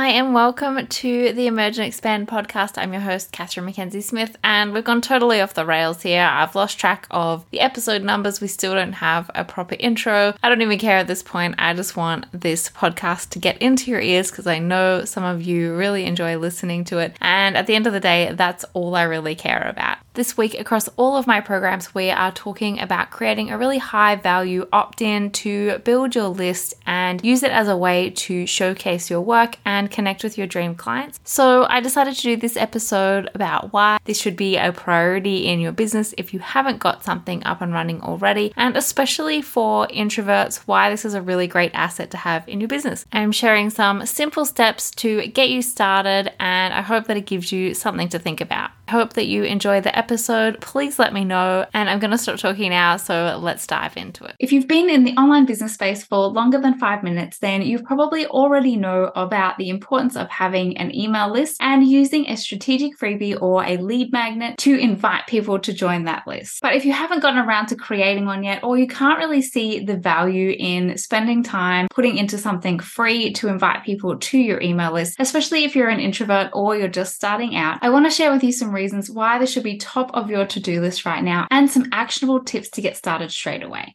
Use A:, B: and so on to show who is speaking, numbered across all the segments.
A: Hi, and welcome to the Emerge and Expand podcast. I'm your host, Katherine Mackenzie Smith, and we've gone totally off the rails here. I've lost track of the episode numbers. We still don't have a proper intro. I don't even care at this point. I just want this podcast to get into your ears because I know some of you really enjoy listening to it. And at the end of the day, that's all I really care about. This week, across all of my programs, we are talking about creating a really high value opt in to build your list and use it as a way to showcase your work and connect with your dream clients. So, I decided to do this episode about why this should be a priority in your business if you haven't got something up and running already, and especially for introverts, why this is a really great asset to have in your business. I'm sharing some simple steps to get you started, and I hope that it gives you something to think about. I hope that you enjoy the episode. Please let me know. And I'm going to stop talking now. So let's dive into it. If you've been in the online business space for longer than five minutes, then you probably already know about the importance of having an email list and using a strategic freebie or a lead magnet to invite people to join that list. But if you haven't gotten around to creating one yet, or you can't really see the value in spending time putting into something free to invite people to your email list, especially if you're an introvert or you're just starting out, I want to share with you some reasons why this should be top of your to do list right now and some actionable tips to get started straight away.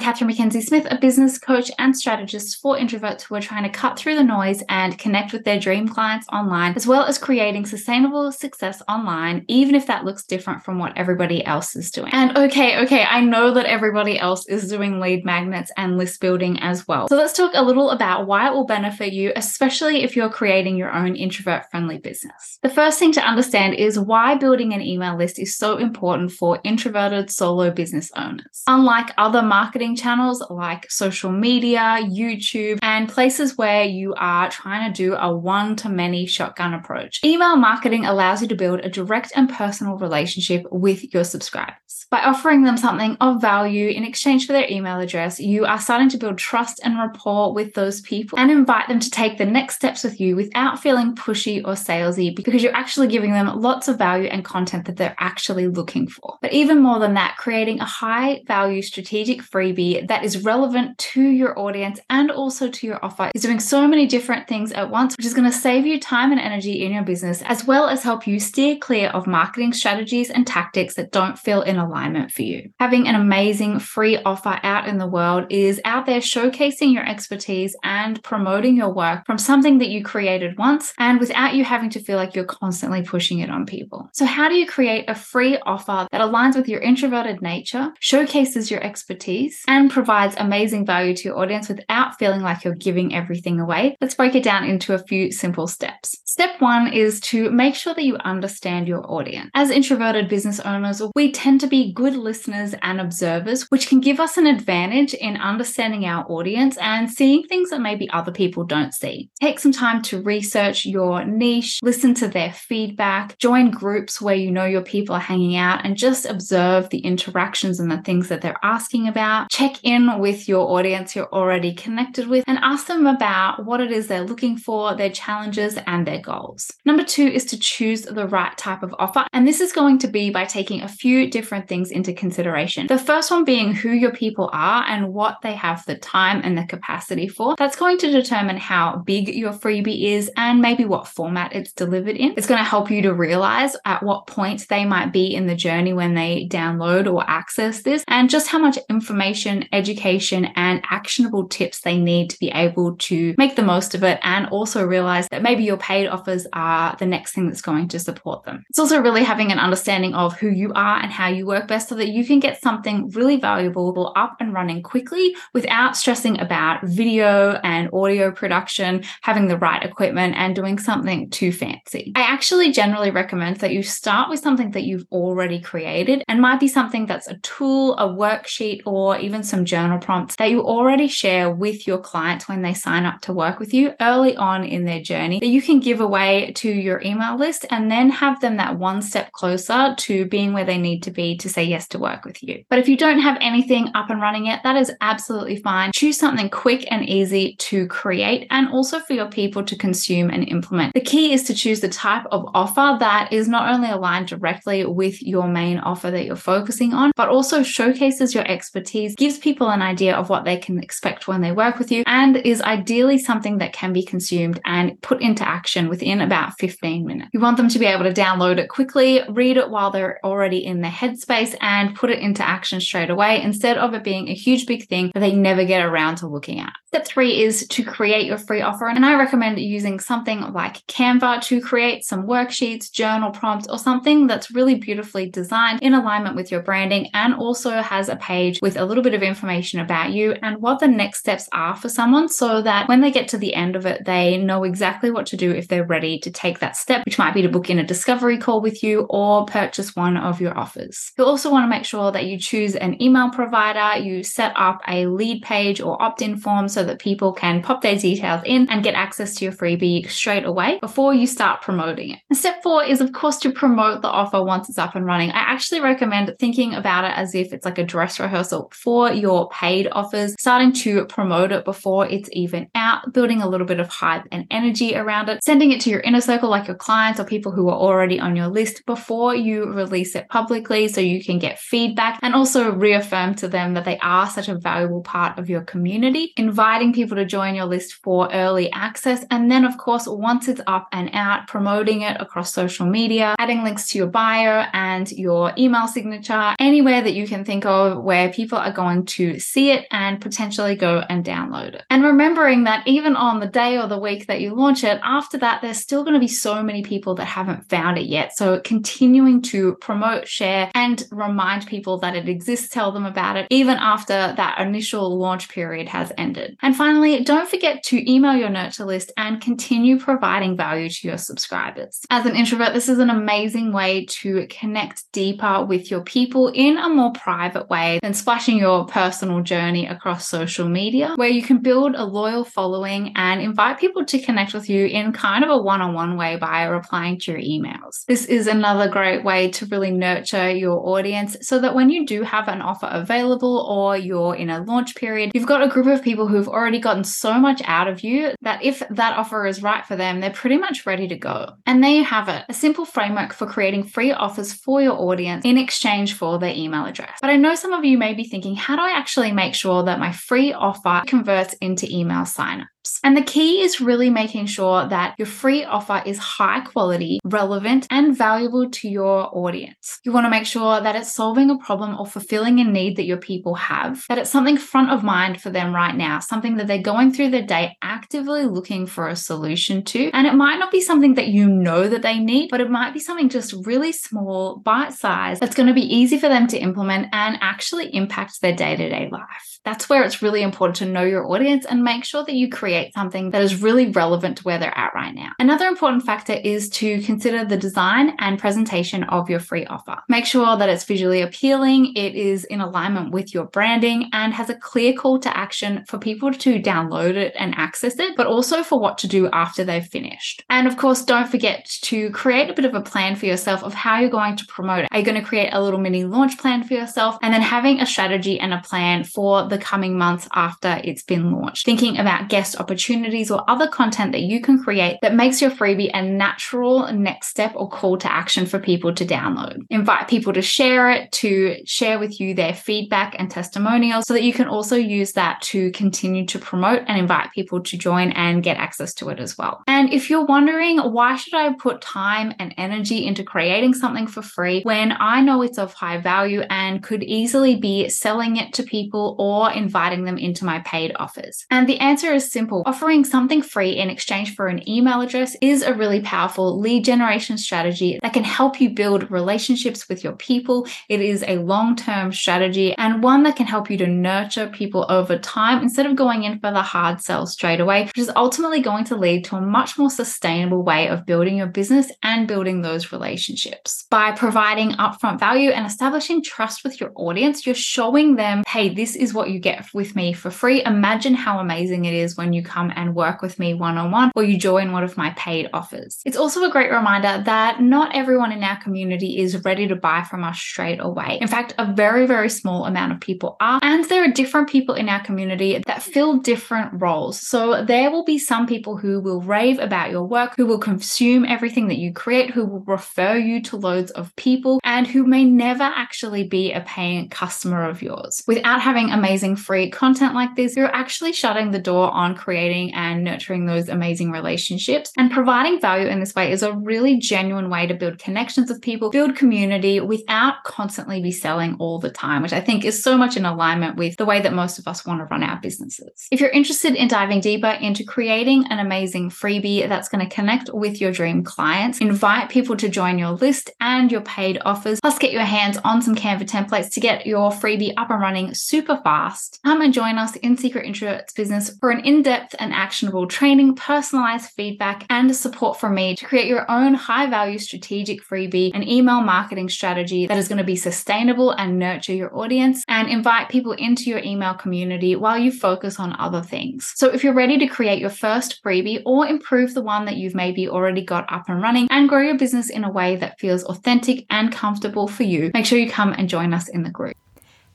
A: Katherine Mackenzie Smith, a business coach and strategist for introverts who are trying to cut through the noise and connect with their dream clients online, as well as creating sustainable success online, even if that looks different from what everybody else is doing. And okay, okay, I know that everybody else is doing lead magnets and list building as well. So let's talk a little about why it will benefit you, especially if you're creating your own introvert friendly business. The first thing to understand is why building an email list is so important for introverted solo business owners. Unlike other marketing marketing channels like social media, YouTube, and places where you are trying to do a one to many shotgun approach. Email marketing allows you to build a direct and personal relationship with your subscribers. By offering them something of value in exchange for their email address, you are starting to build trust and rapport with those people and invite them to take the next steps with you without feeling pushy or salesy because you're actually giving them lots of value and content that they're actually looking for. But even more than that, creating a high value strategic freebie that is relevant to your audience and also to your offer is doing so many different things at once, which is going to save you time and energy in your business, as well as help you steer clear of marketing strategies and tactics that don't feel in alignment alignment for you. Having an amazing free offer out in the world is out there showcasing your expertise and promoting your work from something that you created once and without you having to feel like you're constantly pushing it on people. So, how do you create a free offer that aligns with your introverted nature, showcases your expertise, and provides amazing value to your audience without feeling like you're giving everything away? Let's break it down into a few simple steps. Step one is to make sure that you understand your audience. As introverted business owners, we tend to be good listeners and observers, which can give us an advantage in understanding our audience and seeing things that maybe other people don't see. Take some time to research your niche, listen to their feedback, join groups where you know your people are hanging out, and just observe the interactions and the things that they're asking about. Check in with your audience you're already connected with and ask them about what it is they're looking for, their challenges, and their goals. Number two is to choose the right type of offer. And this is going to be by taking a few different things into consideration. The first one being who your people are and what they have the time and the capacity for. That's going to determine how big your freebie is and maybe what format it's delivered in. It's going to help you to realize at what point they might be in the journey when they download or access this and just how much information, education, and actionable tips they need to be able to make the most of it and also realize that maybe your paid offers are the next thing that's going to support them. It's also really having an understanding of who you are and how you work best so that you can get something really valuable up and running quickly without stressing about video and audio production, having the right equipment, and doing something too fancy. I actually generally recommend that you start with something that you've already created and might be something that's a tool, a worksheet, or even some journal prompts that you already share with your clients when they sign up to work with you early on in their journey that you can give away to your email list and then have them that one step closer to being where they need to be to say yes to work with you. But if you don't have anything up and running yet, that is absolutely fine. Choose something quick and easy to create and also for your people to consume and implement. The key is to choose the type of offer that is not only aligned directly with your main offer that you're focusing on, but also showcases your expertise, gives people an idea of what they can expect when they work with you, and is ideally something that can be consumed and put into action within about 15 minutes. You want them to be able to download it quickly, read it while they're already in the headspace, and put it into action straight away instead of it being a huge big thing that they never get around to looking at. Step three is to create your free offer. And I recommend using something like Canva to create some worksheets, journal prompts, or something that's really beautifully designed in alignment with your branding and also has a page with a little bit of information about you and what the next steps are for someone so that when they get to the end of it, they know exactly what to do if they're ready to take that step, which might be to book in a discovery call with you or purchase one of your offers. You'll also want to make sure that you choose an email provider, you set up a lead page or opt in form so that people can pop their details in and get access to your freebie straight away before you start promoting it. And step four is, of course, to promote the offer once it's up and running. I actually recommend thinking about it as if it's like a dress rehearsal for your paid offers, starting to promote it before it's even out, building a little bit of hype and energy around it, sending it to your inner circle like your clients or people who are already on your list before you release it publicly so you can get feedback and also reaffirm to them that they are such a valuable part of your community. Inviting people to join your list for early access. And then, of course, once it's up and out, promoting it across social media, adding links to your bio and your email signature, anywhere that you can think of where people are going to see it and potentially go and download it. And remembering that even on the day or the week that you launch it, after that, there's still going to be so many people that haven't found it yet. So continuing to promote, share, and remind people that it exists, tell them about it, even after that initial launch period has ended. And finally, don't forget to email your nurture list and continue providing value to your subscribers. As an introvert, this is an amazing way to connect deeper with your people in a more private way than splashing your personal journey across social media, where you can build a loyal following and invite people to connect with you in kind of a one on one way by replying to your emails. This is another great way to really nurture your audience so that when you do have an offer available or you're in a launch period, you've got a group of people who've already gotten so much out of you that if that offer is right for them, they're pretty much ready to go. And there you have it a simple framework for creating free offers for your audience in exchange for their email address. But I know some of you may be thinking, how do I actually make sure that my free offer converts into email sign up? And the key is really making sure that your free offer is high quality, relevant, and valuable to your audience. You want to make sure that it's solving a problem or fulfilling a need that your people have, that it's something front of mind for them right now, something that they're going through their day actively looking for a solution to. And it might not be something that you know that they need, but it might be something just really small, bite sized, that's going to be easy for them to implement and actually impact their day to day life. That's where it's really important to know your audience and make sure that you create something that is really relevant to where they're at right now. Another important factor is to consider the design and presentation of your free offer. Make sure that it's visually appealing, it is in alignment with your branding, and has a clear call to action for people to download it and access it, but also for what to do after they've finished. And of course, don't forget to create a bit of a plan for yourself of how you're going to promote it. Are you going to create a little mini launch plan for yourself? And then having a strategy and a plan for the coming months after it's been launched. Thinking about guest opportunities or other content that you can create that makes your freebie a natural next step or call to action for people to download. Invite people to share it, to share with you their feedback and testimonials so that you can also use that to continue to promote and invite people to join and get access to it as well. And if you're wondering, why should I put time and energy into creating something for free when I know it's of high value and could easily be selling it to people or inviting them into my paid offers? And the answer is simple. Offering something free in exchange for an email address is a really powerful lead generation strategy that can help you build relationships with your people. It is a long term strategy and one that can help you to nurture people over time instead of going in for the hard sell straight away, which is ultimately going to lead to a much more sustainable way of building your business and building those relationships. By providing upfront value and establishing trust with your audience, you're showing them, hey, this is what you get with me for free. Imagine how amazing it is when you you come and work with me one on one or you join one of my paid offers. It's also a great reminder that not everyone in our community is ready to buy from us straight away. In fact, a very, very small amount of people are. And there are different people in our community that fill different roles. So there will be some people who will rave about your work, who will consume everything that you create, who will refer you to loads of people, and who may never actually be a paying customer of yours. Without having amazing free content like this, you're actually shutting the door on creating and nurturing those amazing relationships. And providing value in this way is a really genuine way to build connections with people, build community without constantly be selling all the time, which I think is so much in alignment with the way that most of us want to run our businesses. If you're interested in diving deeper into creating an amazing freebie that's going to connect with your dream clients, invite people to join your list and your paid offers, plus get your hands on some Canva templates to get your freebie up and running super fast, come and join us in Secret Introverts Business for an in depth and actionable training, personalized feedback, and support from me to create your own high value strategic freebie and email marketing strategy that is going to be sustainable and nurture your audience and invite people into your email community while you focus on other things. So if you're ready to create your first freebie or improve the one that you've maybe already got up and running and grow your business in a way that feels authentic and comfortable for you, make sure you come and join us in the group.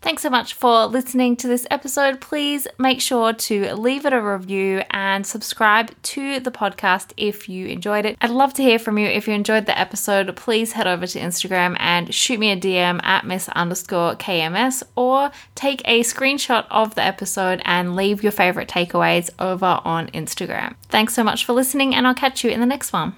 A: Thanks so much for listening to this episode. Please make sure to leave it a review and subscribe to the podcast if you enjoyed it. I'd love to hear from you. If you enjoyed the episode, please head over to Instagram and shoot me a DM at miss underscore KMS or take a screenshot of the episode and leave your favorite takeaways over on Instagram. Thanks so much for listening, and I'll catch you in the next one.